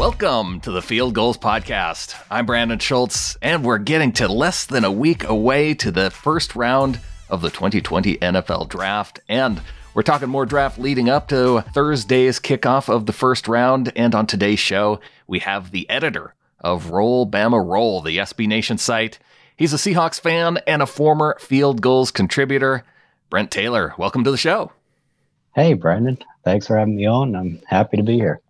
Welcome to the Field Gulls Podcast. I'm Brandon Schultz, and we're getting to less than a week away to the first round of the 2020 NFL Draft. And we're talking more draft leading up to Thursday's kickoff of the first round. And on today's show, we have the editor of Roll Bama Roll, the SB Nation site. He's a Seahawks fan and a former Field Gulls contributor. Brent Taylor, welcome to the show. Hey, Brandon. Thanks for having me on. I'm happy to be here.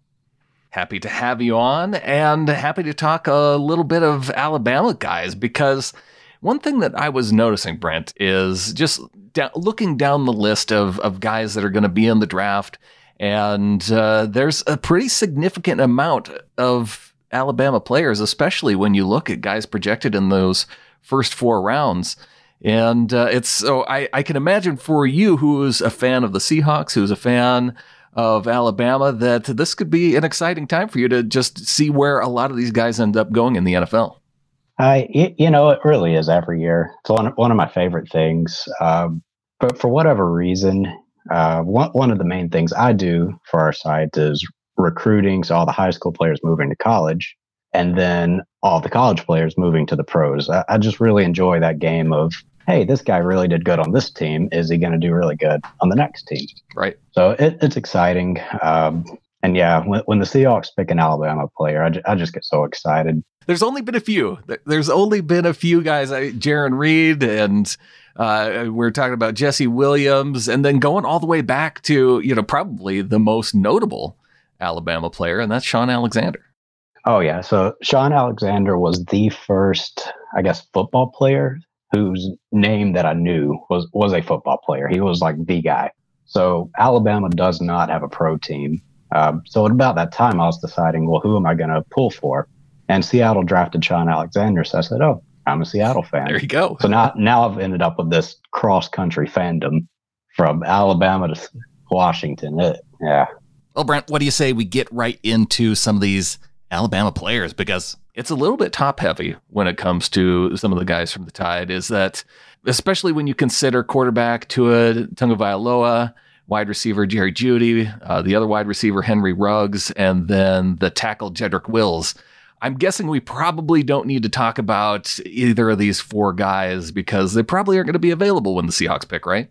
Happy to have you on and happy to talk a little bit of Alabama guys because one thing that I was noticing, Brent, is just da- looking down the list of, of guys that are going to be in the draft. And uh, there's a pretty significant amount of Alabama players, especially when you look at guys projected in those first four rounds. And uh, it's so I, I can imagine for you, who's a fan of the Seahawks, who's a fan of Alabama that this could be an exciting time for you to just see where a lot of these guys end up going in the NFL. I, you know, it really is every year. It's one, one of my favorite things. Um, but for whatever reason, uh, one, one of the main things I do for our site is recruiting. So all the high school players moving to college and then all the college players moving to the pros. I, I just really enjoy that game of hey, this guy really did good on this team. Is he going to do really good on the next team? Right. So it, it's exciting. Um, and yeah, when, when, the Seahawks pick an Alabama player, I, j- I just get so excited. There's only been a few. There's only been a few guys, Jarran Reed, and uh, we're talking about Jesse Williams, and then going all the way back to, you know, probably the most notable Alabama player, and that's Shaun Alexander. Oh, yeah. So Shaun Alexander was the first, I guess, football player whose name that I knew was was a football player. He was like the guy. So Alabama does not have a pro team. Um, so at about that time, I was deciding, well, who am I going to pull for? And Seattle drafted Shaun Alexander, so I said, oh, I'm a Seattle fan. There you go. so now now I've ended up with this cross country fandom from Alabama to Washington. It, yeah. Well, Brent, what do you say we get right into some of these Alabama players? Because it's a little bit top heavy when it comes to some of the guys from the Tide. Is that especially when you consider quarterback Tua Tagovailoa, wide receiver Jerry Jeudy, uh, the other wide receiver Henry Ruggs, and then the tackle Jedrick Wills. I'm guessing we probably don't need to talk about either of these four guys because they probably aren't going to be available when the Seahawks pick, right?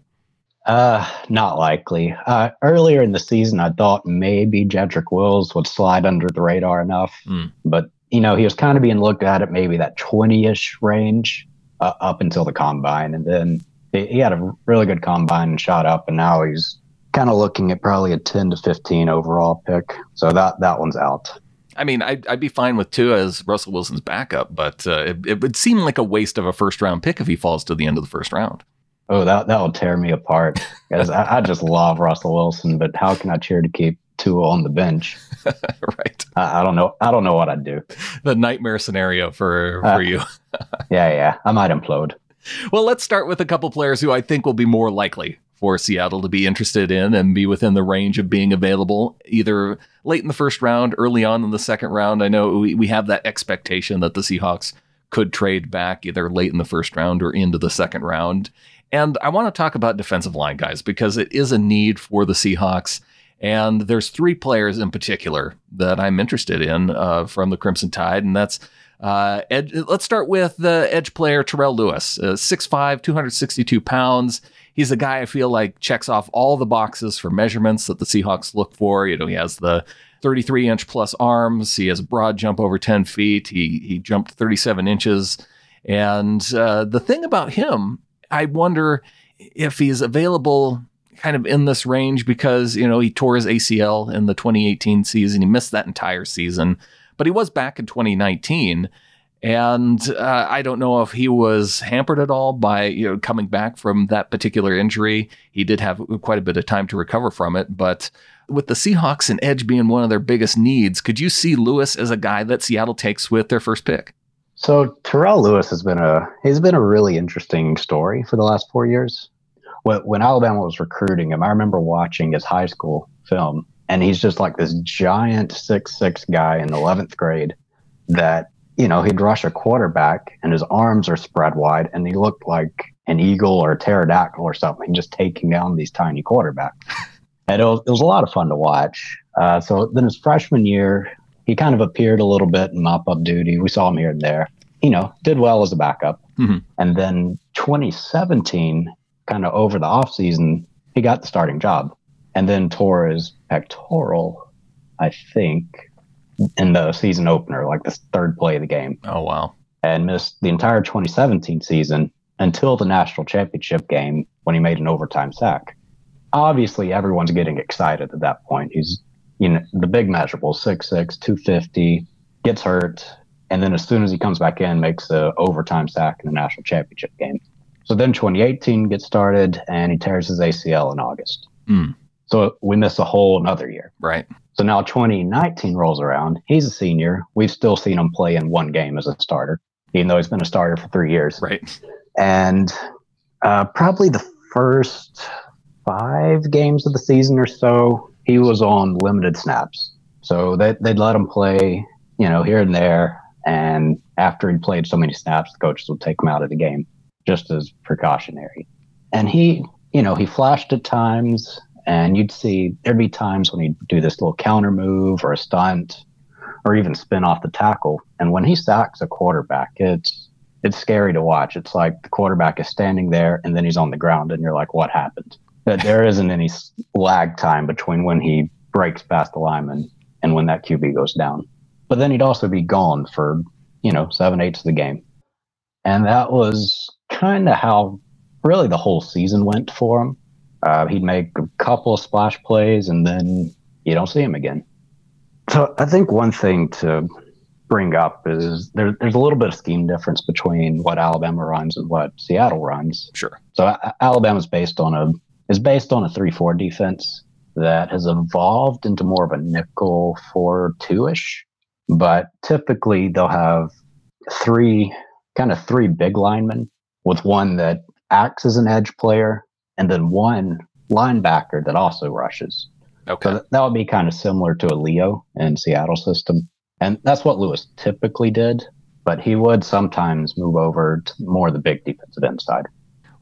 Uh, not likely. Uh, earlier in the season, I thought maybe Jedrick Wills would slide under the radar enough, mm. but you know, he was kind of being looked at at maybe that 20 ish range uh, up until the combine. And then he, had a really good combine and shot up. And now he's kind of looking at probably a 10 to 15 overall pick. So that, that one's out. I mean, I'd, I'd be fine with Tua as Russell Wilson's backup, but uh, it, it would seem like a waste of a first round pick if he falls to the end of the first round. Oh, that that will tear me apart. Because I, I, just love Russell Wilson, but how can I cheer to keep Tua on the bench. right. I, I, don't know. I don't know what I'd do. The nightmare scenario for uh, for you. yeah, yeah. I might implode. Well, let's start with a couple players who I think will be more likely for Seattle to be interested in and be within the range of being available either late in the first round, early on in the second round. I know we, we have that expectation that the Seahawks could trade back either late in the first round or into the second round. And I want to talk about defensive line guys because it is a need for the Seahawks. And there's three players in particular that I'm interested in uh, from the Crimson Tide, and that's uh, ed- let's start with the edge player Terrell Lewis, uh, 6'5", 262 pounds. He's a guy I feel like checks off all the boxes for measurements that the Seahawks look for. You know, he has the 33 inch plus arms. He has a broad jump over 10 feet. He he jumped 37 inches. And uh, the thing about him, I wonder if he's available kind of in this range because, you know, he tore his ACL in the 2018 season. He missed that entire season, but he was back in 2019. And uh, I don't know if he was hampered at all by you know coming back from that particular injury. He did have quite a bit of time to recover from it, but with the Seahawks and edge being one of their biggest needs, could you see Lewis as a guy that Seattle takes with their first pick? So Terrell Lewis has been a he's been a really interesting story for the last four years when, when Alabama was recruiting him, I remember watching his high school film, and he's just like this giant six six guy in 11th grade that you know he'd rush a quarterback and his arms are spread wide and he looked like an eagle or a pterodactyl or something just taking down these tiny quarterbacks and it was, it was a lot of fun to watch uh, so then his freshman year he kind of appeared a little bit in mop up duty. We saw him here and there. You know, did well as a backup. Mhm. And then 2017, kind of over the offseason, he got the starting job and then tore his pectoral, I think, in the season opener, like the third play of the game, Oh wow. and missed the entire 2017 season until the national championship game when he made an overtime sack. Obviously, everyone's getting excited at that point. He's, you know, the big measurable 6'6, 250, gets hurt, and then as soon as he comes back in, makes the overtime sack in the national championship game. So then 2018 gets started, and he tears his ACL in August. Hmm. So we miss a whole another year. Right. So now 2019 rolls around. He's a senior. We've still seen him play in one game as a starter, even though he's been a starter for three years. Right. And uh, probably the first five games of the season or so, he was on limited snaps. So they, they'd let him play, you know, here and there. And after he played so many snaps, the coaches would take him out of the game just as precautionary. And he, you know, he flashed at times, and you'd see there'd be times when he'd do this little counter move or a stunt or even spin off the tackle. And when he sacks a quarterback, it's it's scary to watch. It's like the quarterback is standing there and then he's on the ground, and you're like, what happened? There isn't any lag time between when he breaks past the lineman and when that QB goes down. But then he'd also be gone for, you know, seven eighths of the game. And that was kind of how really the whole season went for him. Uh, he'd make a couple of splash plays and then you don't see him again. So I think one thing to bring up is there, there's a little bit of scheme difference between what Alabama runs and what Seattle runs. Sure. So A- Alabama's based on a is based on a three four defense that has evolved into more of a nickel four two ish, but typically they'll have three kind of three big linemen with one that acts as an edge player and then one linebacker that also rushes. Okay. So that would be kind of similar to a Leo in Seattle system. And that's what Lewis typically did, but he would sometimes move over to more the big defensive end side.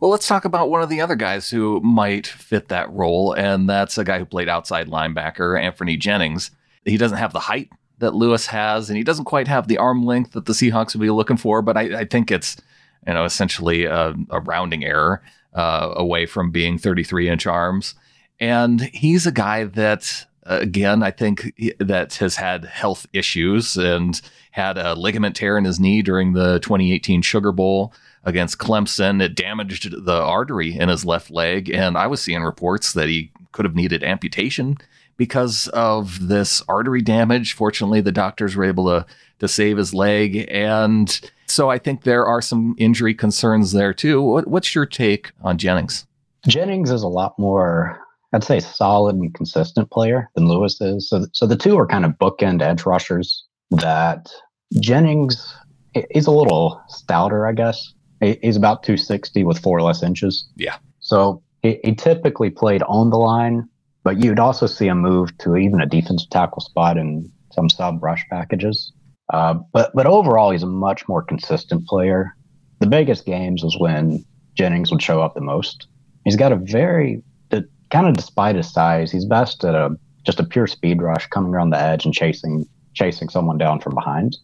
Well, let's talk about one of the other guys who might fit that role, and that's a guy who played outside linebacker, Anfernee Jennings. He doesn't have the height that Lewis has, and he doesn't quite have the arm length that the Seahawks would be looking for, but I, I think it's, you know, essentially a, a rounding error uh, away from being 33 inch arms. And he's a guy that, again, I think that has had health issues and had a ligament tear in his knee during the 2018 Sugar Bowl against Clemson. It damaged the artery in his left leg. And I was seeing reports that he could have needed amputation because of this artery damage. Fortunately, the doctors were able to, to save his leg. And so I think there are some injury concerns there too. What, what's your take on Jennings? Jennings is a lot more, I'd say, solid and consistent player than Lewis is. So, so the two are kind of bookend edge rushers. That Jennings, he- he's a little stouter, I guess. He's about 260 with four less inches. Yeah. So he, he typically played on the line, but you'd also see a move to even a defensive tackle spot in some sub rush packages. Uh, but but overall, he's a much more consistent player. The biggest games was when Jennings would show up the most. He's got a very kind of despite his size, he's best at a just a pure speed rush, coming around the edge and chasing chasing someone down from behind.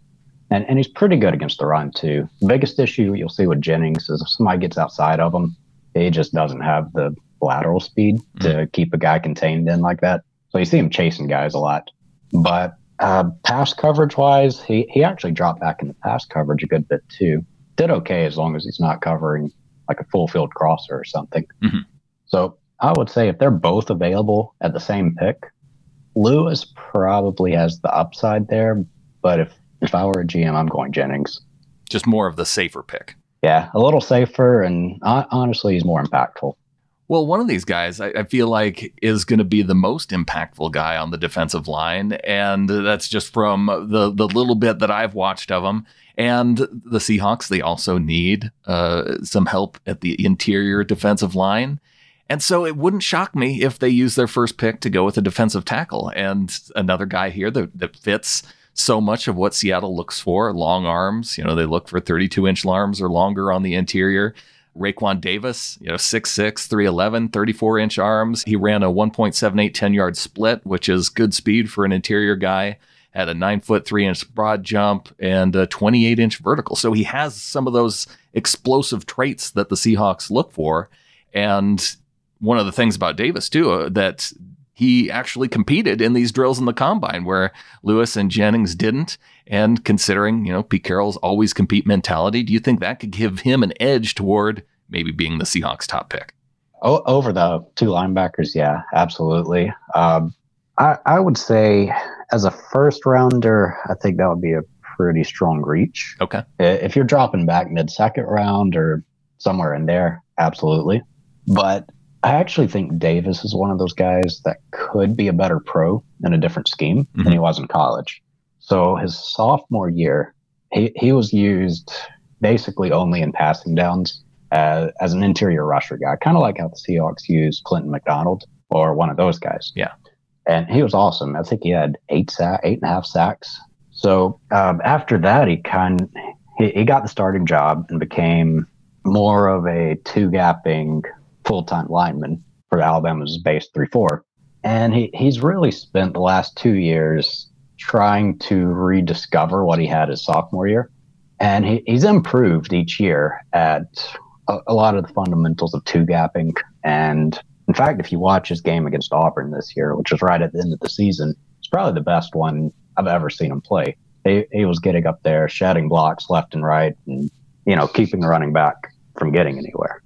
And and he's pretty good against the run too. Biggest issue you'll see with Jennings is if somebody gets outside of him, he just doesn't have the lateral speed to keep a guy contained in like that. So you see him chasing guys a lot. But uh, pass coverage wise, he, he actually dropped back in the pass coverage a good bit too. Did okay as long as he's not covering like a full field crosser or something. Mhm. So I would say if they're both available at the same pick, Lewis probably has the upside there. But if if I were a GM, I'm going Jennings. Just more of the safer pick. Yeah, a little safer, and hon- honestly, he's more impactful. Well, one of these guys, I, I feel like, is going to be the most impactful guy on the defensive line, and that's just from the the little bit that I've watched of him. And the Seahawks, they also need uh, some help at the interior defensive line. And so it wouldn't shock me if they use their first pick to go with a defensive tackle and another guy here that, that fits so much of what Seattle looks for long arms. You know, they look for 32 inch arms or longer on the interior. Raekwon Davis, you know, 6'6, 311, 34 inch arms. He ran a 1.78 10 yard split, which is good speed for an interior guy. had a nine foot three inch broad jump and a 28 inch vertical. So he has some of those explosive traits that the Seahawks look for. And one of the things about Davis, too, uh, that he actually competed in these drills in the combine where Lewis and Jennings didn't. And considering, you know, Pete Carroll's always compete mentality, do you think that could give him an edge toward maybe being the Seahawks top pick? Oh, over the two linebackers, yeah, absolutely. Um, I, I would say as a first rounder, I think that would be a pretty strong reach. Okay. If you're dropping back mid second round or somewhere in there, absolutely. But I actually think Davis is one of those guys that could be a better pro in a different scheme mm-hmm. than he was in college. So his sophomore year, he, he was used basically only in passing downs as, as an interior rusher guy, kind of like how the Seahawks used Clinton McDonald or one of those guys. Yeah and he was awesome. I think he had eight sack, eight and a half sacks. So um, after that, he kind he, he got the starting job and became more of a two gapping full time lineman for Alabama's base three four, and he he's really spent the last two years trying to rediscover what he had his sophomore year, and he, he's improved each year at a, a lot of the fundamentals of two gapping and in fact, if you watch his game against Auburn this year, which was right at the end of the season, it's probably the best one I've ever seen him play. He, he was getting up there, shedding blocks left and right, and you know keeping the running back from getting anywhere.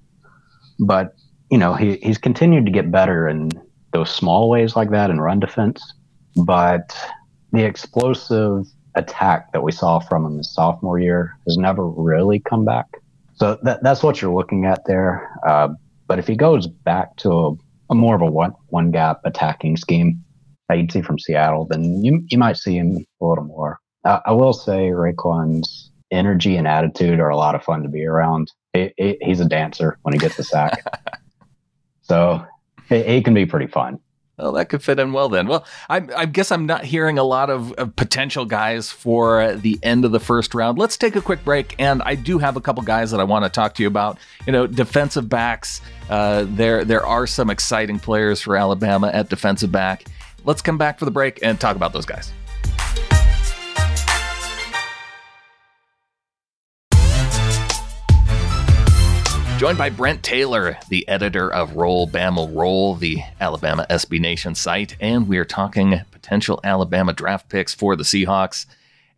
But you know he, he's continued to get better in those small ways like that in run defense. But the explosive attack that we saw from him his sophomore year has never really come back. So that, that's what you're looking at there. Uh, but if he goes back to a, a more of a one one gap attacking scheme that you'd see from Seattle, then you you might see him a little more. Uh, I will say Raekwon's energy and attitude are a lot of fun to be around. It, it, he's a dancer when he gets a sack, so it, it can be pretty fun. Well, that could fit in well then. Well, I, I guess I'm not hearing a lot of, of, potential guys for the end of the first round. Let's take a quick break, and I do have a couple guys that I want to talk to you about. You know, defensive backs. Uh, there there are some exciting players for Alabama at defensive back. Let's come back for the break and talk about those guys. Joined by Brent Taylor, the editor of Roll Bama Roll, the Alabama SB Nation site, and we are talking potential Alabama draft picks for the Seahawks.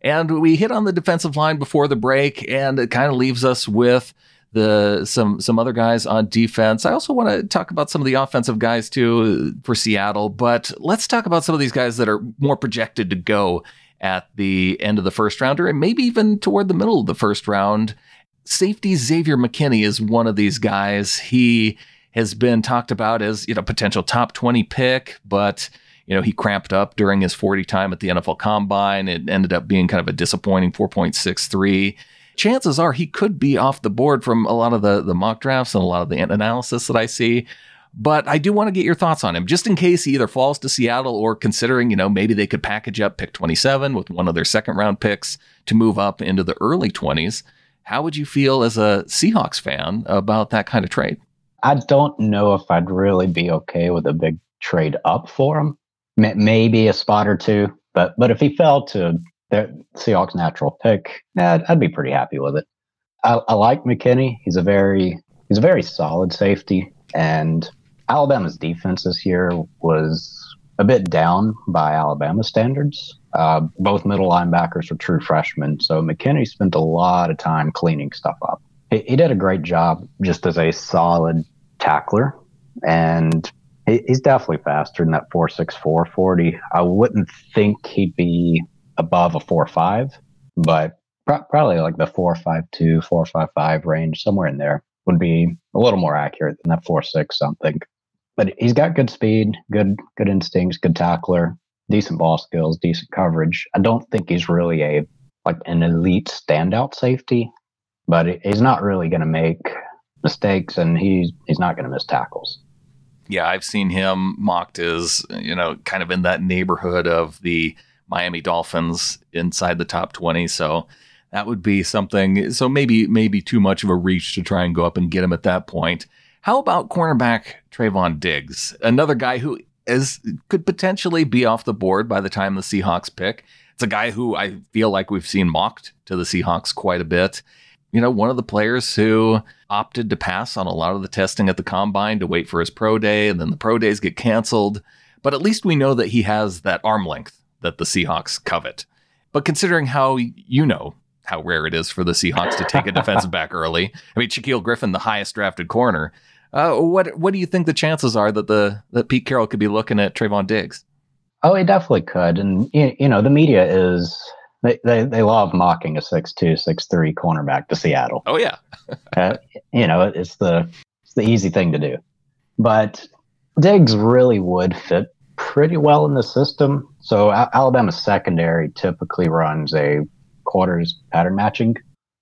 And we hit on the defensive line before the break, and it kind of leaves us with the some some other guys on defense. I also want to talk about some of the offensive guys too for Seattle, but let's talk about some of these guys that are more projected to go at the end of the first rounder and maybe even toward the middle of the first round safety Xavier McKinney is one of these guys. He has been talked about as, you know, potential top 20 pick, but you know, he cramped up during his 40 time at the NFL Combine. It ended up being kind of a disappointing 4.63. Chances are he could be off the board from a lot of the, the mock drafts and a lot of the analysis that I see. But I do want to get your thoughts on him, just in case he either falls to Seattle or considering, you know, maybe they could package up pick 27 with one of their second round picks to move up into the early 20s. How would you feel as a Seahawks fan about that kind of trade? I don't know if I'd really be okay with a big trade up for him. Maybe a spot or two, but but if he fell to the Seahawks' natural pick, I'd, I'd be pretty happy with it. I, I like McKinney. He's a very he's a very solid safety, and Alabama's defense this year was a bit down by Alabama standards. Uh, both middle linebackers were true freshmen, so McKinney spent a lot of time cleaning stuff up. He, he did a great job just as a solid tackler, and he, he's definitely faster than that 4.64 40. I wouldn't think he'd be above a 4.5, but pro- probably like the 4.52, 4.55 range, somewhere in there would be a little more accurate than that 4.6 something but he's got good speed, good good instincts, good tackler, decent ball skills, decent coverage. I don't think he's really a like an elite standout safety, but he's not really going to make mistakes, and he's he's not going to miss tackles. Yeah, I've seen him mocked as you know kind of in that neighborhood of the Miami Dolphins inside the top twenty. So that would be something. So maybe maybe too much of a reach to try and go up and get him at that point. How about cornerback Trevon Diggs, another guy who is could potentially be off the board by the time the Seahawks pick? It's a guy who I feel like we've seen mocked to the Seahawks quite a bit. You know, one of the players who opted to pass on a lot of the testing at the combine to wait for his pro day, and then the pro days get canceled. But at least we know that he has that arm length that the Seahawks covet. But considering how you know how rare it is for the Seahawks to take a defensive back early, I mean Shaquill Griffin, the highest drafted corner. Uh, what what do you think the chances are that the that Pete Carroll could be looking at Trevon Diggs? Oh, he definitely could, and you know the media is they, they, they love mocking a six two six three cornerback to Seattle. Oh yeah, uh, you know it's the it's the easy thing to do, but Diggs really would fit pretty well in the system. So Alabama's secondary typically runs a quarters pattern matching.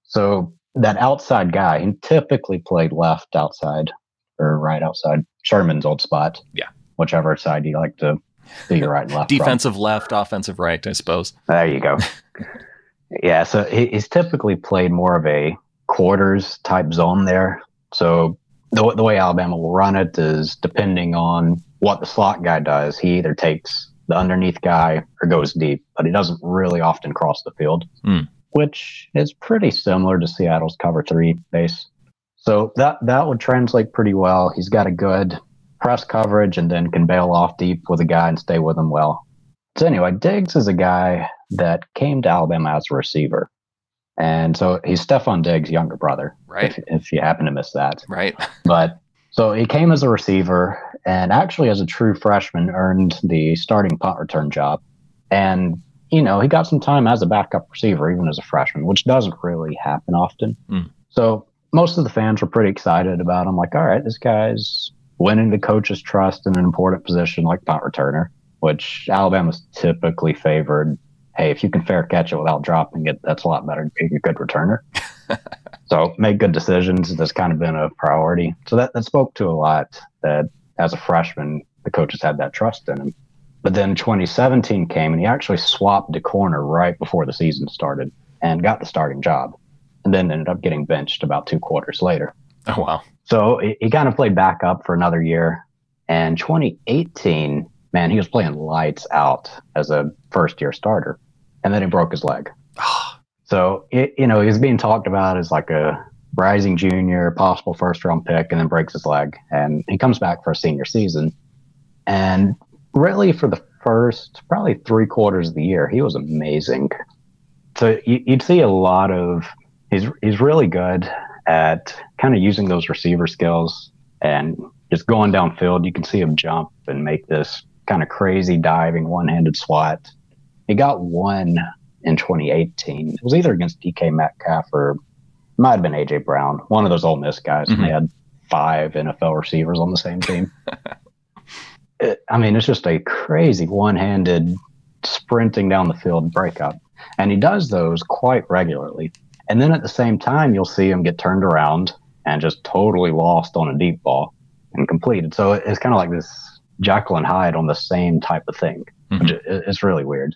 So that outside guy, he typically played left outside or right outside Sherman's old spot. Yeah. Whichever side you like to do your right and left. Defensive from. left, offensive right, I suppose. There you go. yeah. So he's typically played more of a quarters type zone there. So the, the way Alabama will run it is depending on what the slot guy does. He either takes the underneath guy or goes deep, but he doesn't really often cross the field, mm. which is pretty similar to Seattle's cover three base. So that that would translate pretty well. He's got a good press coverage and then can bail off deep with a guy and stay with him well. So anyway, Diggs is a guy that came to Alabama as a receiver. And so he's Stefon Diggs' younger brother. Right. If, if you happen to miss that. Right. but so he came as a receiver and actually as a true freshman earned the starting punt return job. And, you know, he got some time as a backup receiver, even as a freshman, which doesn't really happen often. Mm. So most of the fans were pretty excited about him. Like, all right, this guy's winning the coach's trust in an important position like punt returner, which Alabama's typically favored hey, if you can fair catch it without dropping it, that's a lot better than being a good returner. so make good decisions. That's kind of been a priority. So that, that spoke to a lot that as a freshman, the coaches had that trust in him. But then 2017 came and he actually swapped the corner right before the season started and got the starting job and then ended up getting benched about two quarters later. Oh, wow. So he, he kind of played back up for another year. And 2018, man, he was playing lights out as a first year starter and then he broke his leg. so it, you know he's being talked about as like a rising junior, possible first round pick, and then breaks his leg, and he comes back for a senior season, and really for the first probably three quarters of the year, he was amazing. So you, would see a lot of he's he's really good at kind of using those receiver skills and just going downfield. You can see him jump and make this kind of crazy diving one handed swat he got one in 2018. It was either against DK Metcalf or might have been AJ Brown, one of those Ole Miss guys. Mm-hmm. They had five NFL receivers on the same team. it, I mean, it's just a crazy one-handed sprinting down the field breakup, and he does those quite regularly. And then at the same time, you'll see him get turned around and just totally lost on a deep ball and completed. So it's kind of like this Jekyll and Hyde on the same type of thing, mm-hmm. which is really weird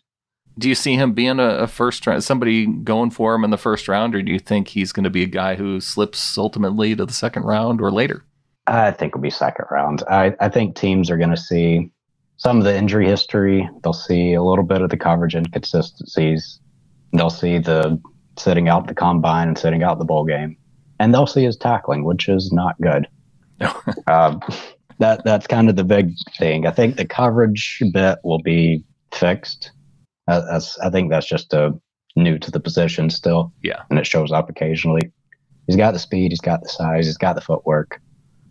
do you see him being a, a first round, somebody going for him in the first round, or do you think he's going to be a guy who slips ultimately to the second round or later? I think it'll be second round. I, I think teams are going to see some of the injury history. They'll see a little bit of the coverage inconsistencies. They'll see the sitting out the combine and sitting out the bowl game, and they'll see his tackling, which is not good. um, that that's kind of the big thing. I think the coverage bit will be fixed that's I think that's just a new to the position still. Yeah, and it shows up occasionally. He's got the speed, he's got the size, he's got the footwork,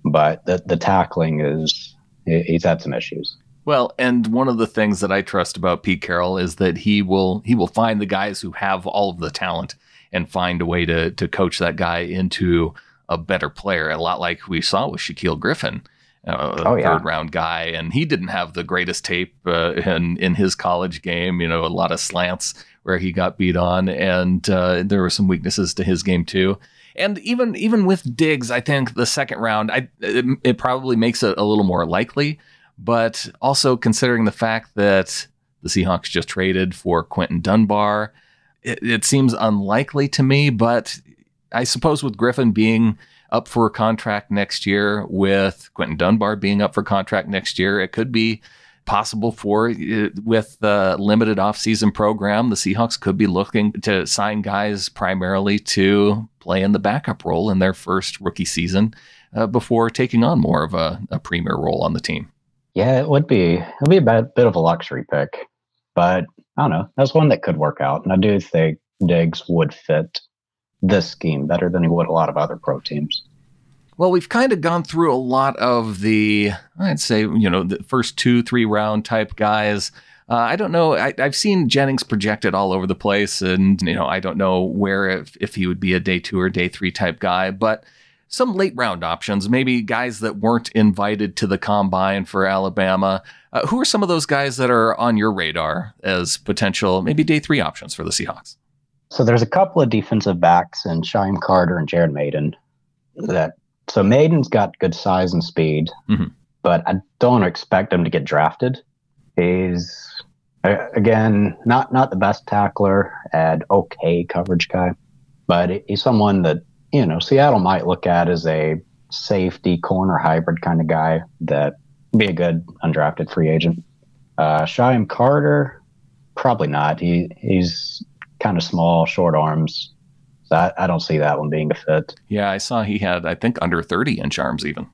but the the tackling is he's had some issues. Well, and one of the things that I trust about Pete Carroll is that he will he will find the guys who have all of the talent and find a way to to coach that guy into a better player. A lot like we saw with Shaquill Griffin uh, oh, yeah. third round guy, and he didn't have the greatest tape uh, in in his college game. You know, a lot of slants where he got beat on, and uh, there were some weaknesses to his game too. And even even with Diggs, I think the second round, I it, it probably makes it a little more likely. But also considering the fact that the Seahawks just traded for Quinton Dunbar, it, it seems unlikely to me. But I suppose with Griffin being up for a contract next year, with Quinton Dunbar being up for contract next year, it could be possible for uh, with the limited offseason program, the Seahawks could be looking to sign guys primarily to play in the backup role in their first rookie season uh, before taking on more of a, a, premier role on the team. Yeah, it would be. It'd be a bit, bit of a luxury pick, but I don't know. That's one that could work out, and I do think Diggs would fit this scheme better than he would a lot of other pro teams. Well, we've kind of gone through a lot of the, I'd say, you know, the first two, three round type guys. Uh, I don't know. I, have seen Jennings projected all over the place, and you know, I don't know where if, if he would be a day two or day three type guy, but some late round options, maybe guys that weren't invited to the combine for Alabama. Uh, who are some of those guys that are on your radar as potential, maybe day three options for the Seahawks? So there's a couple of defensive backs and Shyheim Carter and Jared Mayden that so Mayden's got good size and speed, mm-hmm. but I don't expect him to get drafted. He's again not not the best tackler and okay coverage guy, but he's someone that you know Seattle might look at as a safety corner hybrid kind of guy that be a good undrafted free agent. Uh, Shyheim Carter, probably not. He he's kind of small, short arms, I, I don't see that one being a fit. Yeah, I saw he had, I think, under 30 inch arms even.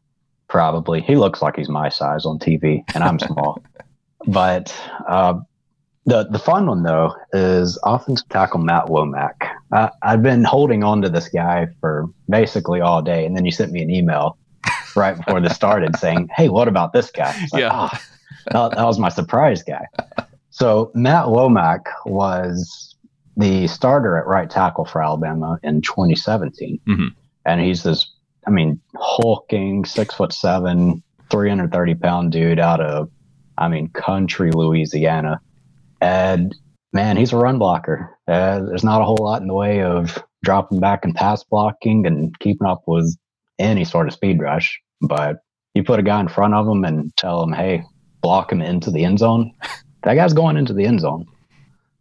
Probably. He looks like he's my size on TV, and I'm small. but uh, the the fun one though is offensive tackle Matt Womack. Uh, I've been holding on to this guy for basically all day, and then you sent me an email right before this started saying, "Hey, what about this guy?" Like, yeah, oh, that, that was my surprise guy. So Matt Womack was the starter at right tackle for Alabama in 2017. Mm-hmm. And he's this, I mean, hulking, six foot seven, 330 pound dude out of, I mean, country Louisiana. And man, he's a run blocker. Uh, there's not a whole lot in the way of dropping back and pass blocking and keeping up with any sort of speed rush. But you put a guy in front of him and tell him, hey, block him into the end zone. that guy's going into the end zone.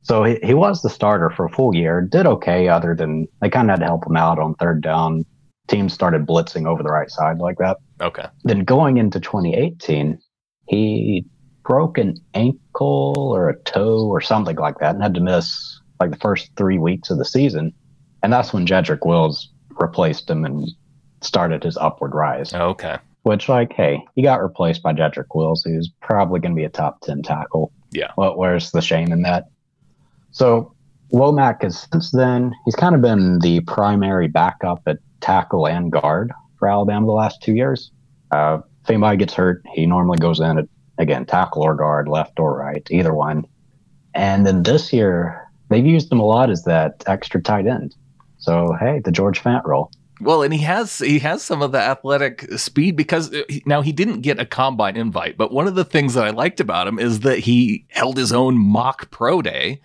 So he, he was the starter for a full year, did okay, other than they kind of had to help him out on third down. Teams started blitzing over the right side like that. Okay. Then going into 2018, he broke an ankle or a toe or something like that and had to miss like the first three weeks of the season. And that's when Jedrick Wills replaced him and started his upward rise. Okay. Which, like, hey, he got replaced by Jedrick Wills, who's probably going to be a top 10 tackle. Yeah. Well, where's the shame in that? So Womack has since then he's kind of been the primary backup at tackle and guard for Alabama the last two years. Uh, if anybody gets hurt, he normally goes in at again tackle or guard, left or right, either one. And then this year they've used him a lot as that extra tight end. So hey, the George Fant role. Well, and he has he has some of the athletic speed because uh, now he didn't get a combine invite, but one of the things that I liked about him is that he held his own mock pro day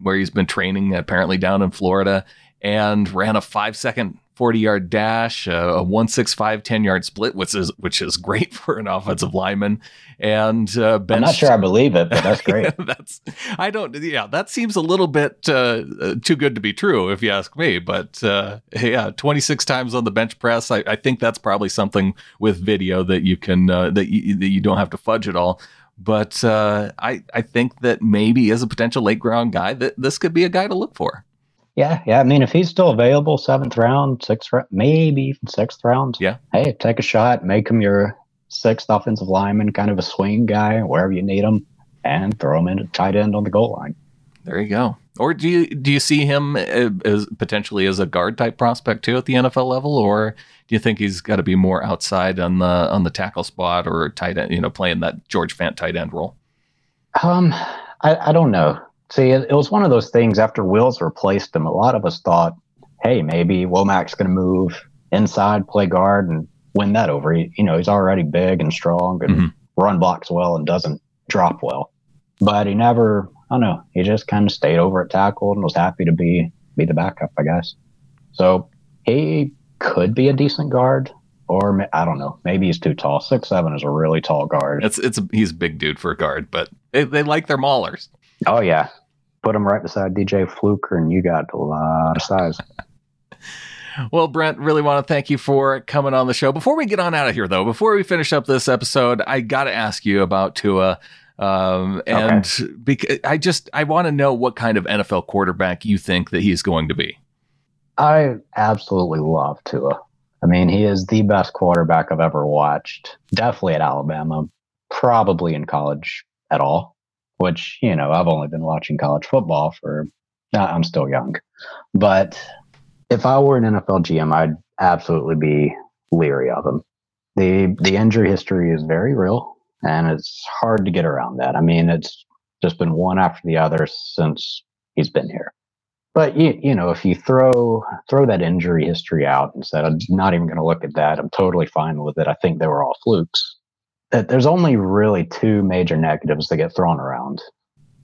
where he's been training apparently down in Florida and ran a five second 40 yard dash, a 165 10 yard split, which is which is great for an offensive lineman. And uh, benched, I'm not sure I believe it, but that's great. that's I don't. Yeah, that seems a little bit uh, uh, too good to be true, if you ask me. But uh, yeah, 26 times on the bench press. I, I, think that's probably something with video that you can uh, that you, that you don't have to fudge at all. But uh, I I think that maybe as a potential late ground guy, that this could be a guy to look for. Yeah, yeah. I mean, if he's still available, seventh round, sixth round, maybe even sixth round. Yeah. Hey, take a shot, make him your sixth offensive lineman, kind of a swing guy wherever you need him, and throw him into tight end on the goal line. There you go. Or do you do you see him uh, as potentially as a guard type prospect too at the NFL level, or do you think he's got to be more outside on the on the tackle spot or tight end, you know, playing that George Fant tight end role? Um, I, I don't know. See, it, it was one of those things after Wills replaced him. A lot of us thought, hey, maybe Womack's going to move inside, play guard, and win that over. He, you know, he's already big and strong and mm-hmm. run blocks well and doesn't drop well. But he never, I don't know, he just kind of stayed over at tackle and was happy to be be the backup, I guess. So he could be a decent guard, or I don't know. Maybe he's too tall. Six seven is a really tall guard. It's it's a, he's a big dude for a guard, but they, they like their maulers. Oh yeah, put him right beside DJ Fluker, and you got a lot of size. Well, Brent, really want to thank you for coming on the show. Before we get on out of here, though, before we finish up this episode, I got to ask you about Tua. Um, and okay. because I just I want to know what kind of NFL quarterback you think that he's going to be. I absolutely love Tua. I mean, he is the best quarterback I've ever watched. Definitely at Alabama, probably in college at all. Which you know, I've only been watching college football for. I'm still young, but if I were an NFL GM, I'd absolutely be leery of him. the The injury history is very real and it's hard to get around that. I mean, it's just been one after the other since he's been here. But you, you know, if you throw throw that injury history out and said, "I'm not even going to look at that. I'm totally fine with it. I think they were all flukes." That there's only really two major negatives that get thrown around,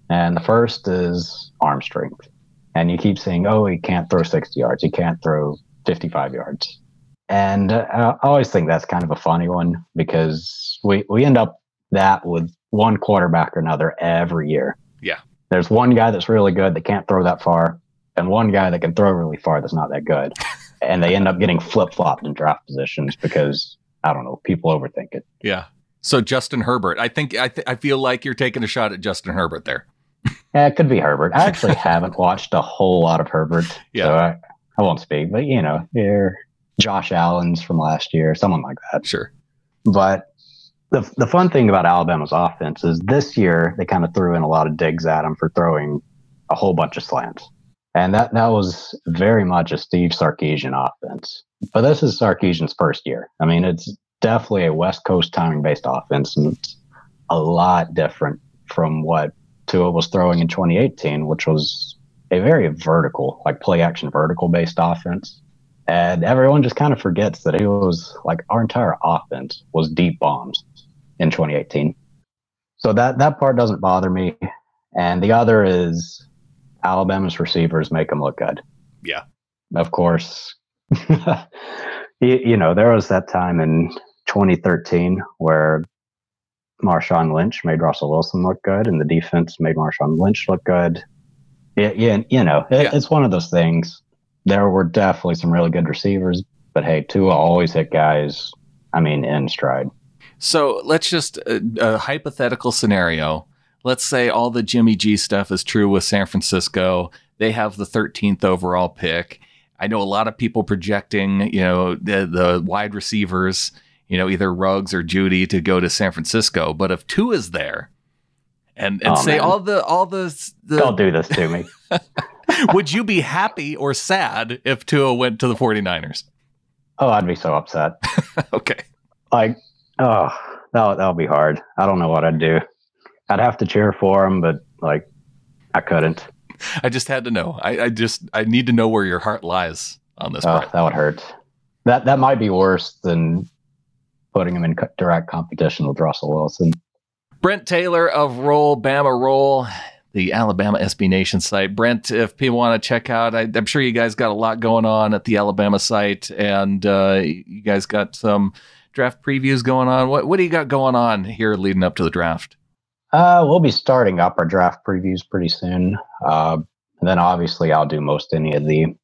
and the first is arm strength. And you keep saying, "Oh, he can't throw 60 yards. He can't throw 55 yards." And uh, I always think that's kind of a funny one because we, we end up that with one quarterback or another every year. Yeah. There's one guy that's really good that can't throw that far, and one guy that can throw really far that's not that good. and they end up getting flip flopped in draft positions because I don't know, people overthink it. Yeah. So Justin Herbert, I think I th- I feel like you're taking a shot at Justin Herbert there. yeah, it could be Herbert. I actually haven't watched a whole lot of Herbert, yeah. so I, I won't speak. But you know, you're Josh Allen's from last year, someone like that. Sure. But the the fun thing about Alabama's offense is this year they kind of threw in a lot of digs at him for throwing a whole bunch of slants, and that that was very much a Steve Sarkisian offense. But this is Sarkisian's first year. I mean, it's definitely a West Coast timing based offense, and it's a lot different from what Tua was throwing in 2018, which was a very vertical, like play action vertical based offense. And everyone just kind of forgets that it was like our entire offense was deep bombs in 2018. So that that part doesn't bother me. And the other is Alabama's receivers make them look good. Yeah. Of course. you, you, know, there was that time in 2013 where Marshawn Lynch made Russell Wilson look good and the defense made Marshawn Lynch look good. Yeah, yeah you know, it, yeah. it's one of those things. There were definitely some really good receivers, but hey, Tua always hit guys, I mean, in stride. So let's just uh, a hypothetical scenario. Let's say all the Jimmy G stuff is true with San Francisco. They have the 13th overall pick. I know a lot of people projecting, you know, the, the wide receivers, you know, either Ruggs or Jeudy to go to San Francisco. But if Tua is there, and and oh, say man. all the all the, the don't do this to me. would you be happy or sad if Tua went to the 49ers? Oh, I'd be so upset. okay. Like Oh, that that'll be hard. I don't know what I'd do. I'd have to cheer for him, but like I couldn't. I just had to know. I, I just I need to know where your heart lies on this. Oh, that would hurt. That that might be worse than putting him in direct competition with Russell Wilson. Brent Taylor of Roll Bama Roll, the Alabama SB Nation site. Brent, if people want to check out, I, am sure you guys got a lot going on at the Alabama site, and uh, you guys got some draft previews going on? What what do you got going on here leading up to the draft? Uh, we'll be starting up our draft previews pretty soon. Uh, and then obviously I'll do most any of the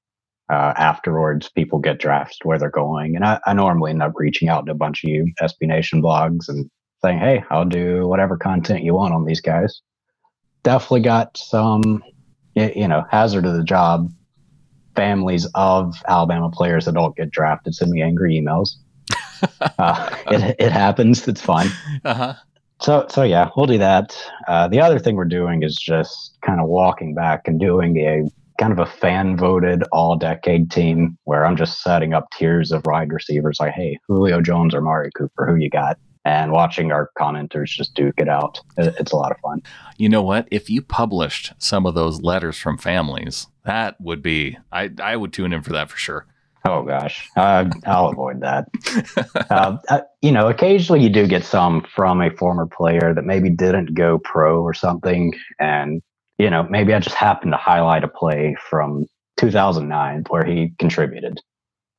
uh, afterwards. People get drafted where they're going, and I, I normally end up reaching out to a bunch of you SB Nation blogs and saying, "Hey, I'll do whatever content you want on these guys." Definitely got some, you know, hazard of the job. Families of Alabama players that don't get drafted send me angry emails uh, it, it happens. It's fine. Uh-huh. So, so yeah, we'll do that. Uh, the other thing we're doing is just kind of walking back and doing a kind of a fan voted all decade team where I'm just setting up tiers of wide receivers like, hey, Julio Jones or Mari Cooper, who you got? And watching our commenters just duke it out. It's a lot of fun. You know what? If you published some of those letters from families, that would be, I, I would tune in for that for sure. Oh gosh, uh, I'll avoid that. Uh, uh, you know, occasionally you do get some from a former player that maybe didn't go pro or something, and you know, maybe I just happened to highlight a play from 2009 where he contributed,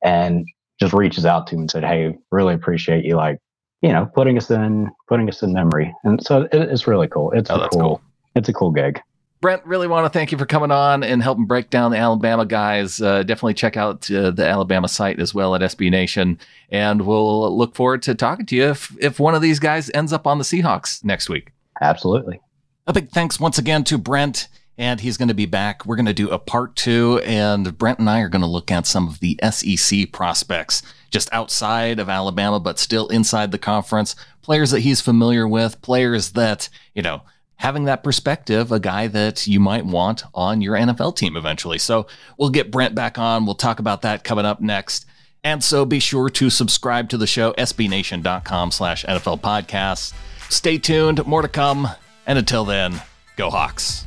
and just reaches out to him and said, "Hey, really appreciate you, like, you know, putting us in, putting us in memory." And so it, it's really cool. It's oh, cool, cool. It's a cool gig. Brent, really want to thank you for coming on and helping break down the Alabama guys. Uh, definitely check out uh, the Alabama site as well at SB Nation, and we'll look forward to talking to you if if one of these guys ends up on the Seahawks next week. Absolutely. A big thanks once again to Brent, and he's going to be back. We're going to do a part two, and Brent and I are going to look at some of the SEC prospects just outside of Alabama, but still inside the conference. Players that he's familiar with, players that, you know, having that perspective, a guy that you might want on your NFL team eventually. So we'll get Brent back on. We'll talk about that coming up next. And so be sure to subscribe to the show, sbnation.com slash NFL podcasts. Stay tuned, more to come. And until then, go Hawks.